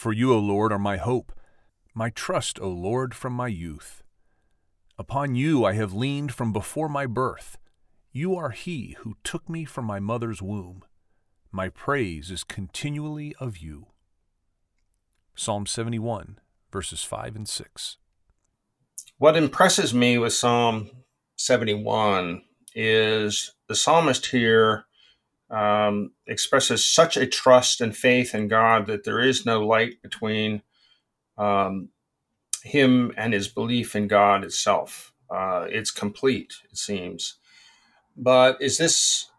For you, O Lord, are my hope, my trust, O Lord, from my youth. Upon you I have leaned from before my birth. You are he who took me from my mother's womb. My praise is continually of you. Psalm 71, verses 5 and 6. What impresses me with Psalm 71 is the psalmist here um, expresses such a trust and faith in God that there is no light between um, him and his belief in God itself. Uh, it's complete, it seems. But is this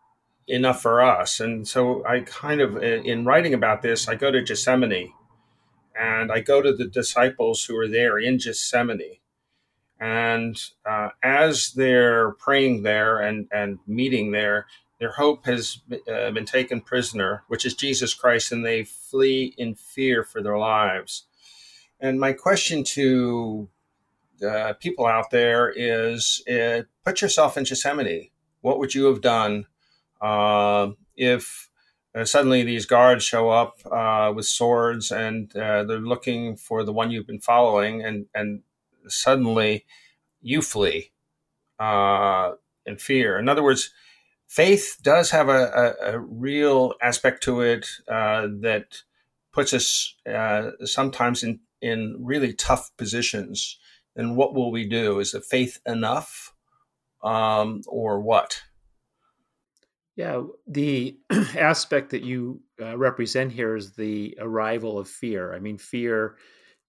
enough for us? And so I kind of, in writing about this, I go to Gethsemane and I go to the disciples who are there in Gethsemane. And uh, as they're praying there and, and meeting there, their hope has uh, been taken prisoner, which is Jesus Christ, and they flee in fear for their lives. And my question to the people out there is uh, put yourself in Gethsemane. What would you have done uh, if uh, suddenly these guards show up uh, with swords and uh, they're looking for the one you've been following, and, and suddenly you flee uh, in fear? In other words, faith does have a, a, a real aspect to it that puts us sometimes in in really tough positions, And what will we do? Is the faith enough um, or what? Yeah, the aspect that you uh, represent here is the arrival of fear. I mean, fear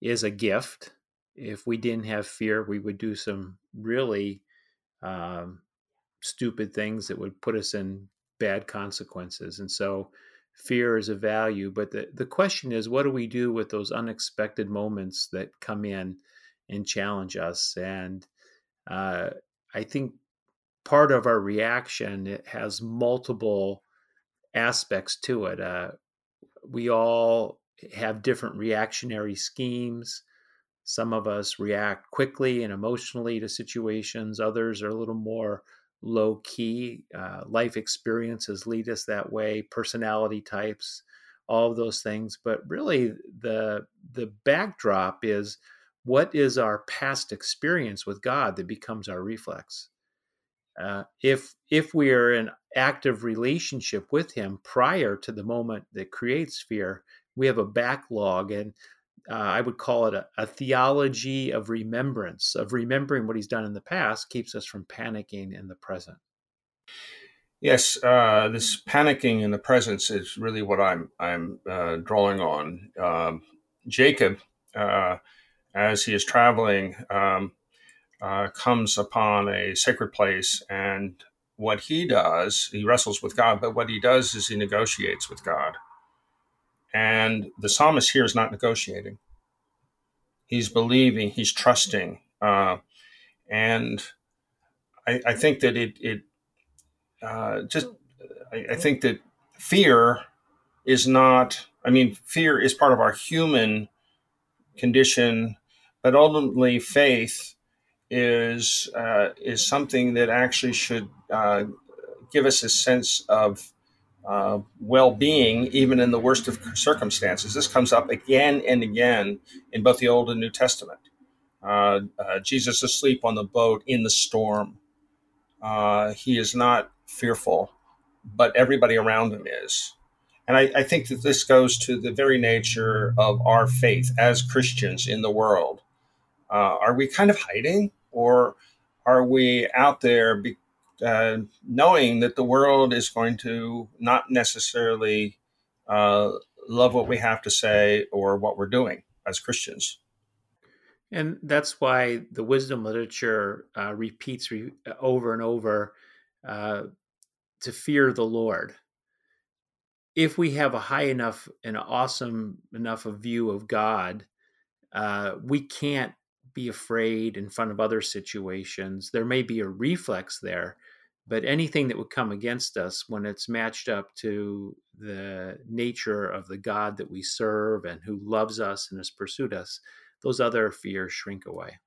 is a gift. If we didn't have fear, we would do some really um, stupid things that would put us in bad consequences. And so, fear is a value. But the, the question is, what do we do with those unexpected moments that come in and challenge us? And uh, I think part of our reaction it has multiple aspects to it. Uh, we all have different reactionary schemes. Some of us react quickly and emotionally to situations. Others are a little more low key. Uh, life experiences lead us that way, personality types, all of those things. But really, the the backdrop is what is our past experience with God that becomes our reflex. Uh, if if we are in active relationship with Him prior to the moment that creates fear, we have a backlog, and uh, I would call it a, a, theology of remembrance, of remembering what he's done in the past keeps us from panicking in the present. Yes, uh, this panicking in the present is really what I'm I'm uh, drawing on. Um, Jacob, uh, as he is traveling, um, uh, comes upon a sacred place, and what he does, he wrestles with God, but what he does is he negotiates with God. And the psalmist here is not negotiating. He's believing, he's trusting. Uh, and I, I, think that it, it uh, just, I, I think that fear is not, I mean, fear is part of our human condition, but ultimately faith is uh, is something that actually should uh, give us a sense of uh, well being, even in the worst of circumstances. This comes up again and again in both the Old and New Testament. Uh, uh, Jesus asleep on the boat in the storm. Uh, he is not fearful, but everybody around him is. And I, I, think that this goes to the very nature of our faith as Christians in the world. Uh, are we kind of hiding, or are we out there uh, knowing that the world is going to not necessarily uh, love what we have to say or what we're doing as Christians. And that's why the wisdom literature uh, repeats re- over and over uh, to fear the Lord. If we have a high enough and awesome enough a view of God, uh, we can't be afraid in front of other situations. There may be a reflex there, but anything that would come against us when it's matched up to the nature of the God that we serve and who loves us and has pursued us, those other fears shrink away.